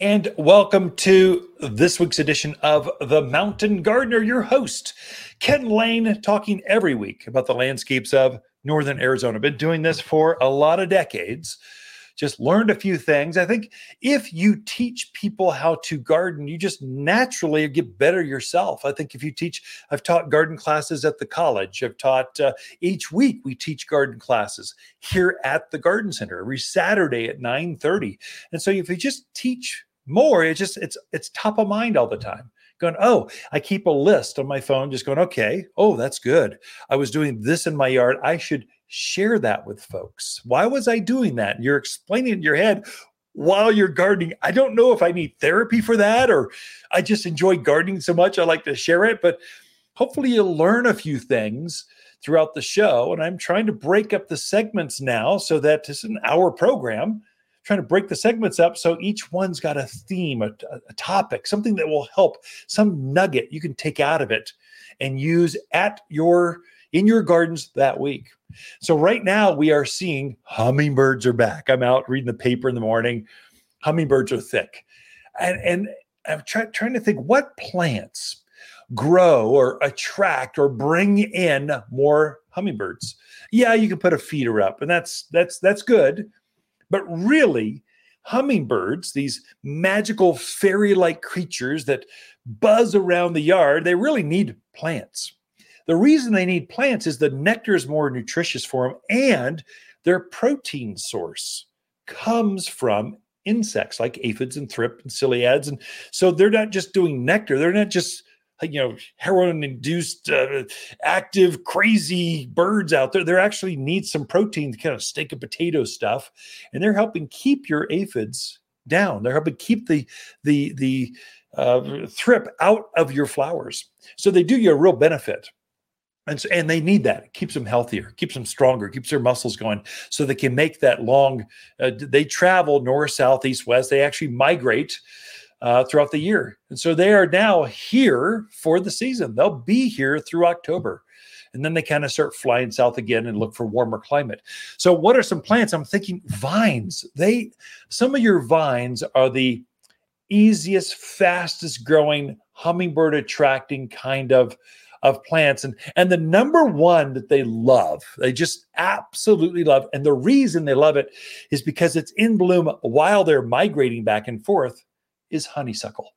And welcome to this week's edition of The Mountain Gardener, your host, Ken Lane, talking every week about the landscapes of Northern Arizona. Been doing this for a lot of decades just learned a few things. I think if you teach people how to garden, you just naturally get better yourself. I think if you teach, I've taught garden classes at the college. I've taught uh, each week we teach garden classes here at the garden center every Saturday at 9:30. And so if you just teach more, it's just it's it's top of mind all the time going, oh, I keep a list on my phone, just going, okay, oh, that's good. I was doing this in my yard. I should share that with folks. Why was I doing that? You're explaining in your head while you're gardening. I don't know if I need therapy for that or I just enjoy gardening so much I like to share it, but hopefully you'll learn a few things throughout the show. And I'm trying to break up the segments now so that it's an hour program. Trying to break the segments up so each one's got a theme, a, a topic, something that will help, some nugget you can take out of it and use at your in your gardens that week. So right now we are seeing hummingbirds are back. I'm out reading the paper in the morning. Hummingbirds are thick. And, and I'm try, trying to think what plants grow or attract or bring in more hummingbirds. Yeah, you can put a feeder up and that's that's that's good. But really hummingbirds, these magical fairy-like creatures that buzz around the yard, they really need plants. The reason they need plants is the nectar is more nutritious for them and their protein source comes from insects like aphids and thrip and psyllids. And so they're not just doing nectar, they're not just you know heroin induced uh, active crazy birds out there they actually need some protein to kind of steak and potato stuff and they're helping keep your aphids down they're helping keep the the the uh, thrip out of your flowers so they do you a real benefit and, so, and they need that. It keeps them healthier, keeps them stronger, keeps their muscles going so they can make that long. Uh, they travel north, south, east, west. They actually migrate uh, throughout the year. And so they are now here for the season. They'll be here through October. And then they kind of start flying south again and look for warmer climate. So, what are some plants? I'm thinking vines. They, some of your vines are the easiest, fastest growing, hummingbird attracting kind of of plants and and the number one that they love they just absolutely love and the reason they love it is because it's in bloom while they're migrating back and forth is honeysuckle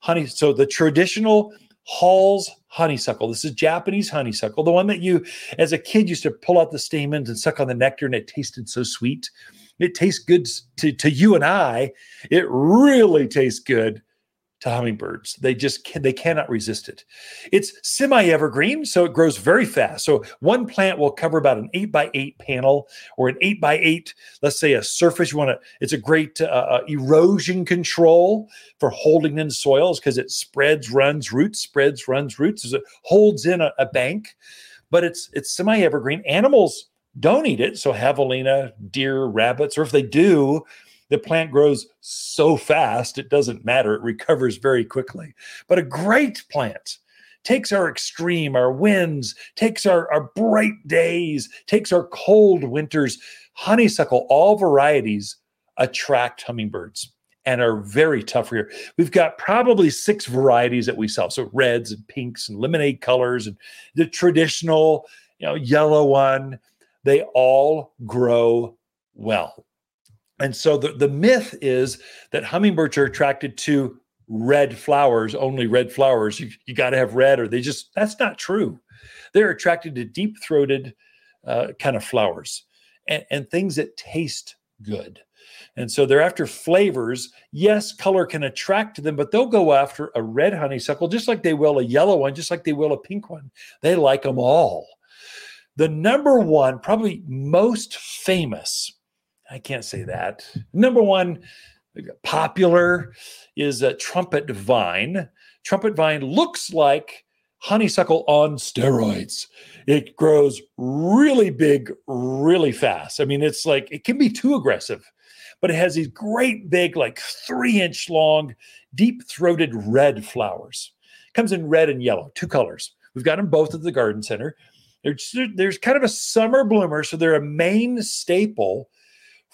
honey so the traditional Hall's honeysuckle. This is Japanese honeysuckle, the one that you, as a kid, used to pull out the stamens and suck on the nectar, and it tasted so sweet. It tastes good to, to you and I. It really tastes good to hummingbirds. They just can, they cannot resist it. It's semi-evergreen, so it grows very fast. So one plant will cover about an eight by eight panel or an eight by eight, let's say a surface. You want to. It's a great uh, uh, erosion control for holding in soils because it spreads, runs roots, spreads, runs roots. As it holds in a, a bank, but it's it's semi-evergreen. Animals don't eat it. So javelina, deer, rabbits, or if they do, the plant grows so fast, it doesn't matter. It recovers very quickly. But a great plant takes our extreme, our winds, takes our, our bright days, takes our cold winters. Honeysuckle, all varieties attract hummingbirds and are very tough here. We've got probably six varieties that we sell. So reds and pinks and lemonade colors and the traditional, you know, yellow one. They all grow well. And so the, the myth is that hummingbirds are attracted to red flowers, only red flowers. You, you got to have red, or they just, that's not true. They're attracted to deep throated uh, kind of flowers and, and things that taste good. And so they're after flavors. Yes, color can attract them, but they'll go after a red honeysuckle just like they will a yellow one, just like they will a pink one. They like them all. The number one, probably most famous I can't say that. Number one, popular is a trumpet vine. Trumpet vine looks like honeysuckle on steroids. It grows really big, really fast. I mean, it's like it can be too aggressive, but it has these great big, like three inch long, deep throated red flowers. It comes in red and yellow, two colors. We've got them both at the garden center. There's, there's kind of a summer bloomer, so they're a main staple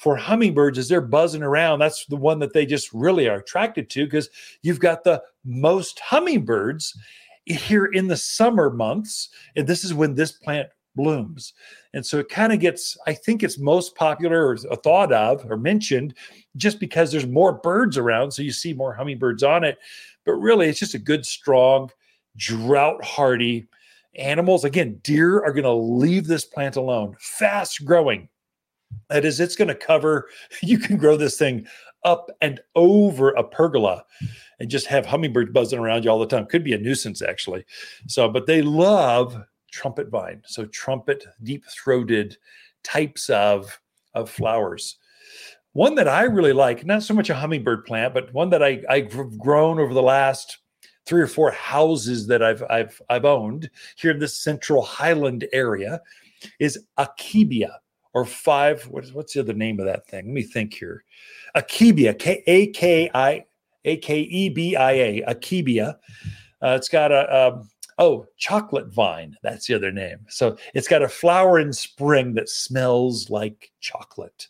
for hummingbirds as they're buzzing around. That's the one that they just really are attracted to because you've got the most hummingbirds here in the summer months. And this is when this plant blooms. And so it kind of gets, I think it's most popular or uh, thought of or mentioned just because there's more birds around. So you see more hummingbirds on it. But really, it's just a good, strong, drought hardy animals. Again, deer are going to leave this plant alone, fast growing. That is, it's going to cover, you can grow this thing up and over a pergola and just have hummingbirds buzzing around you all the time. Could be a nuisance, actually. So, but they love trumpet vine. So, trumpet, deep throated types of, of flowers. One that I really like, not so much a hummingbird plant, but one that I, I've grown over the last three or four houses that I've I've I've owned here in this central highland area is Akebia or five what is what's the other name of that thing? Let me think here. Akebia, K A K I A K E B I A, Akebia. Uh, it's got a, a oh chocolate vine. That's the other name. So it's got a flower in spring that smells like chocolate.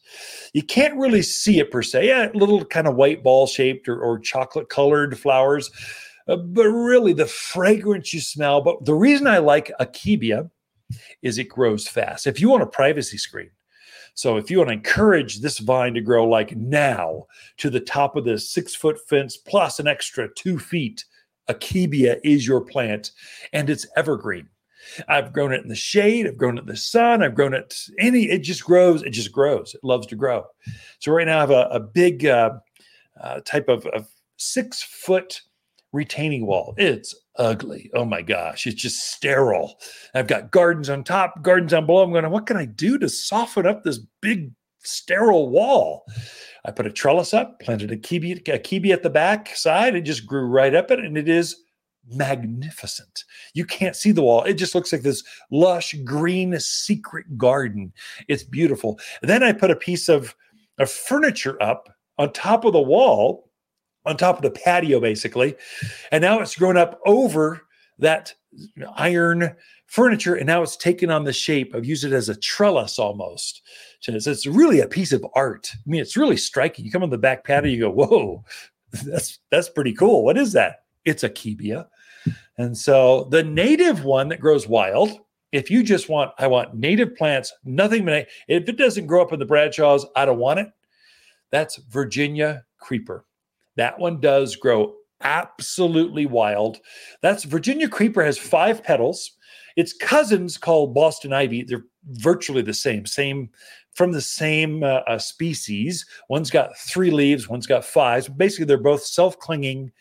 You can't really see it per se. Yeah, little kind of white ball shaped or, or chocolate colored flowers uh, but really the fragrance you smell. But the reason I like Akebia is it grows fast. If you want a privacy screen, so if you want to encourage this vine to grow like now to the top of this six foot fence plus an extra two feet, Akebia is your plant and it's evergreen. I've grown it in the shade, I've grown it in the sun, I've grown it any, it just grows, it just grows. It loves to grow. So right now I have a, a big uh, uh, type of, of six foot retaining wall. It's ugly. Oh my gosh, it's just sterile. I've got gardens on top, gardens on below. I'm going, what can I do to soften up this big sterile wall? I put a trellis up, planted a kiwi, a kiwi at the back side. It just grew right up it, and it is magnificent. You can't see the wall. It just looks like this lush green secret garden. It's beautiful. Then I put a piece of, of furniture up on top of the wall on top of the patio, basically. And now it's grown up over that iron furniture, and now it's taken on the shape of use it as a trellis almost. So it's, it's really a piece of art. I mean, it's really striking. You come on the back patio, you go, "Whoa, that's that's pretty cool." What is that? It's a Akebia. And so the native one that grows wild, if you just want, I want native plants, nothing. If it doesn't grow up in the Bradshaws, I don't want it. That's Virginia creeper. That one does grow absolutely wild. That's Virginia creeper has five petals. Its cousins called Boston ivy. They're virtually the same, same from the same uh, uh, species. One's got three leaves, one's got five. Basically, they're both self-clinging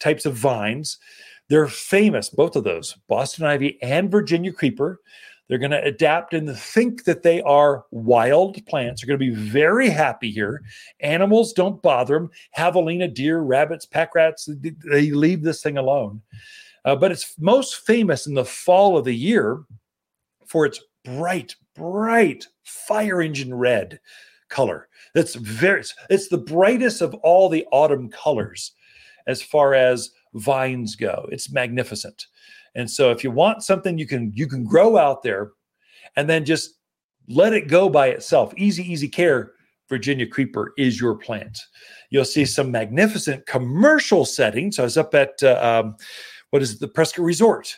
types of vines. They're famous, both of those, Boston ivy and Virginia creeper. They're going to adapt and think that they are wild plants. They're going to be very happy here. Animals don't bother them. Javelina, deer, rabbits, pack rats, they leave this thing alone. Uh, but it's most famous in the fall of the year for its bright, bright fire engine red color. That's very, it's the brightest of all the autumn colors as far as vines go. It's magnificent. And so if you want something you can you can grow out there and then just let it go by itself. Easy easy care Virginia creeper is your plant. You'll see some magnificent commercial settings. I was up at uh, um, what is it, the Prescott Resort.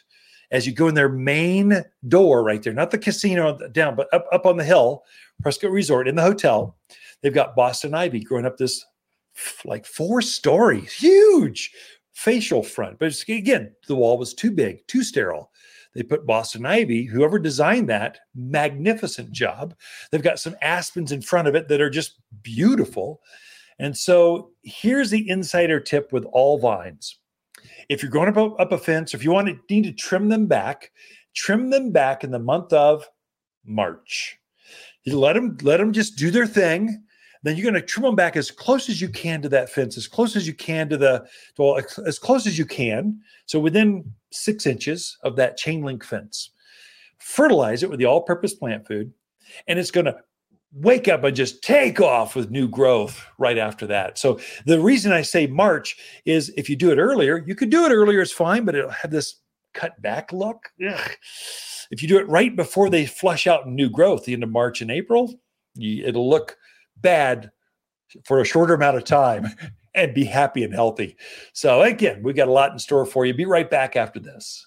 As you go in their main door right there, not the casino down, but up up on the hill, Prescott Resort in the hotel, they've got Boston ivy growing up this like four stories, huge facial front. But again, the wall was too big, too sterile. They put Boston Ivy, whoever designed that, magnificent job. They've got some aspens in front of it that are just beautiful. And so here's the insider tip with all vines. If you're going up, up a fence, if you want to need to trim them back, trim them back in the month of March. You let them let them just do their thing then you're going to trim them back as close as you can to that fence, as close as you can to the, well, as close as you can. So within six inches of that chain link fence. Fertilize it with the all purpose plant food, and it's going to wake up and just take off with new growth right after that. So the reason I say March is if you do it earlier, you could do it earlier, it's fine, but it'll have this cut back look. Ugh. If you do it right before they flush out new growth, the end of March and April, you, it'll look bad for a shorter amount of time and be happy and healthy. So, again, we've got a lot in store for you. Be right back after this.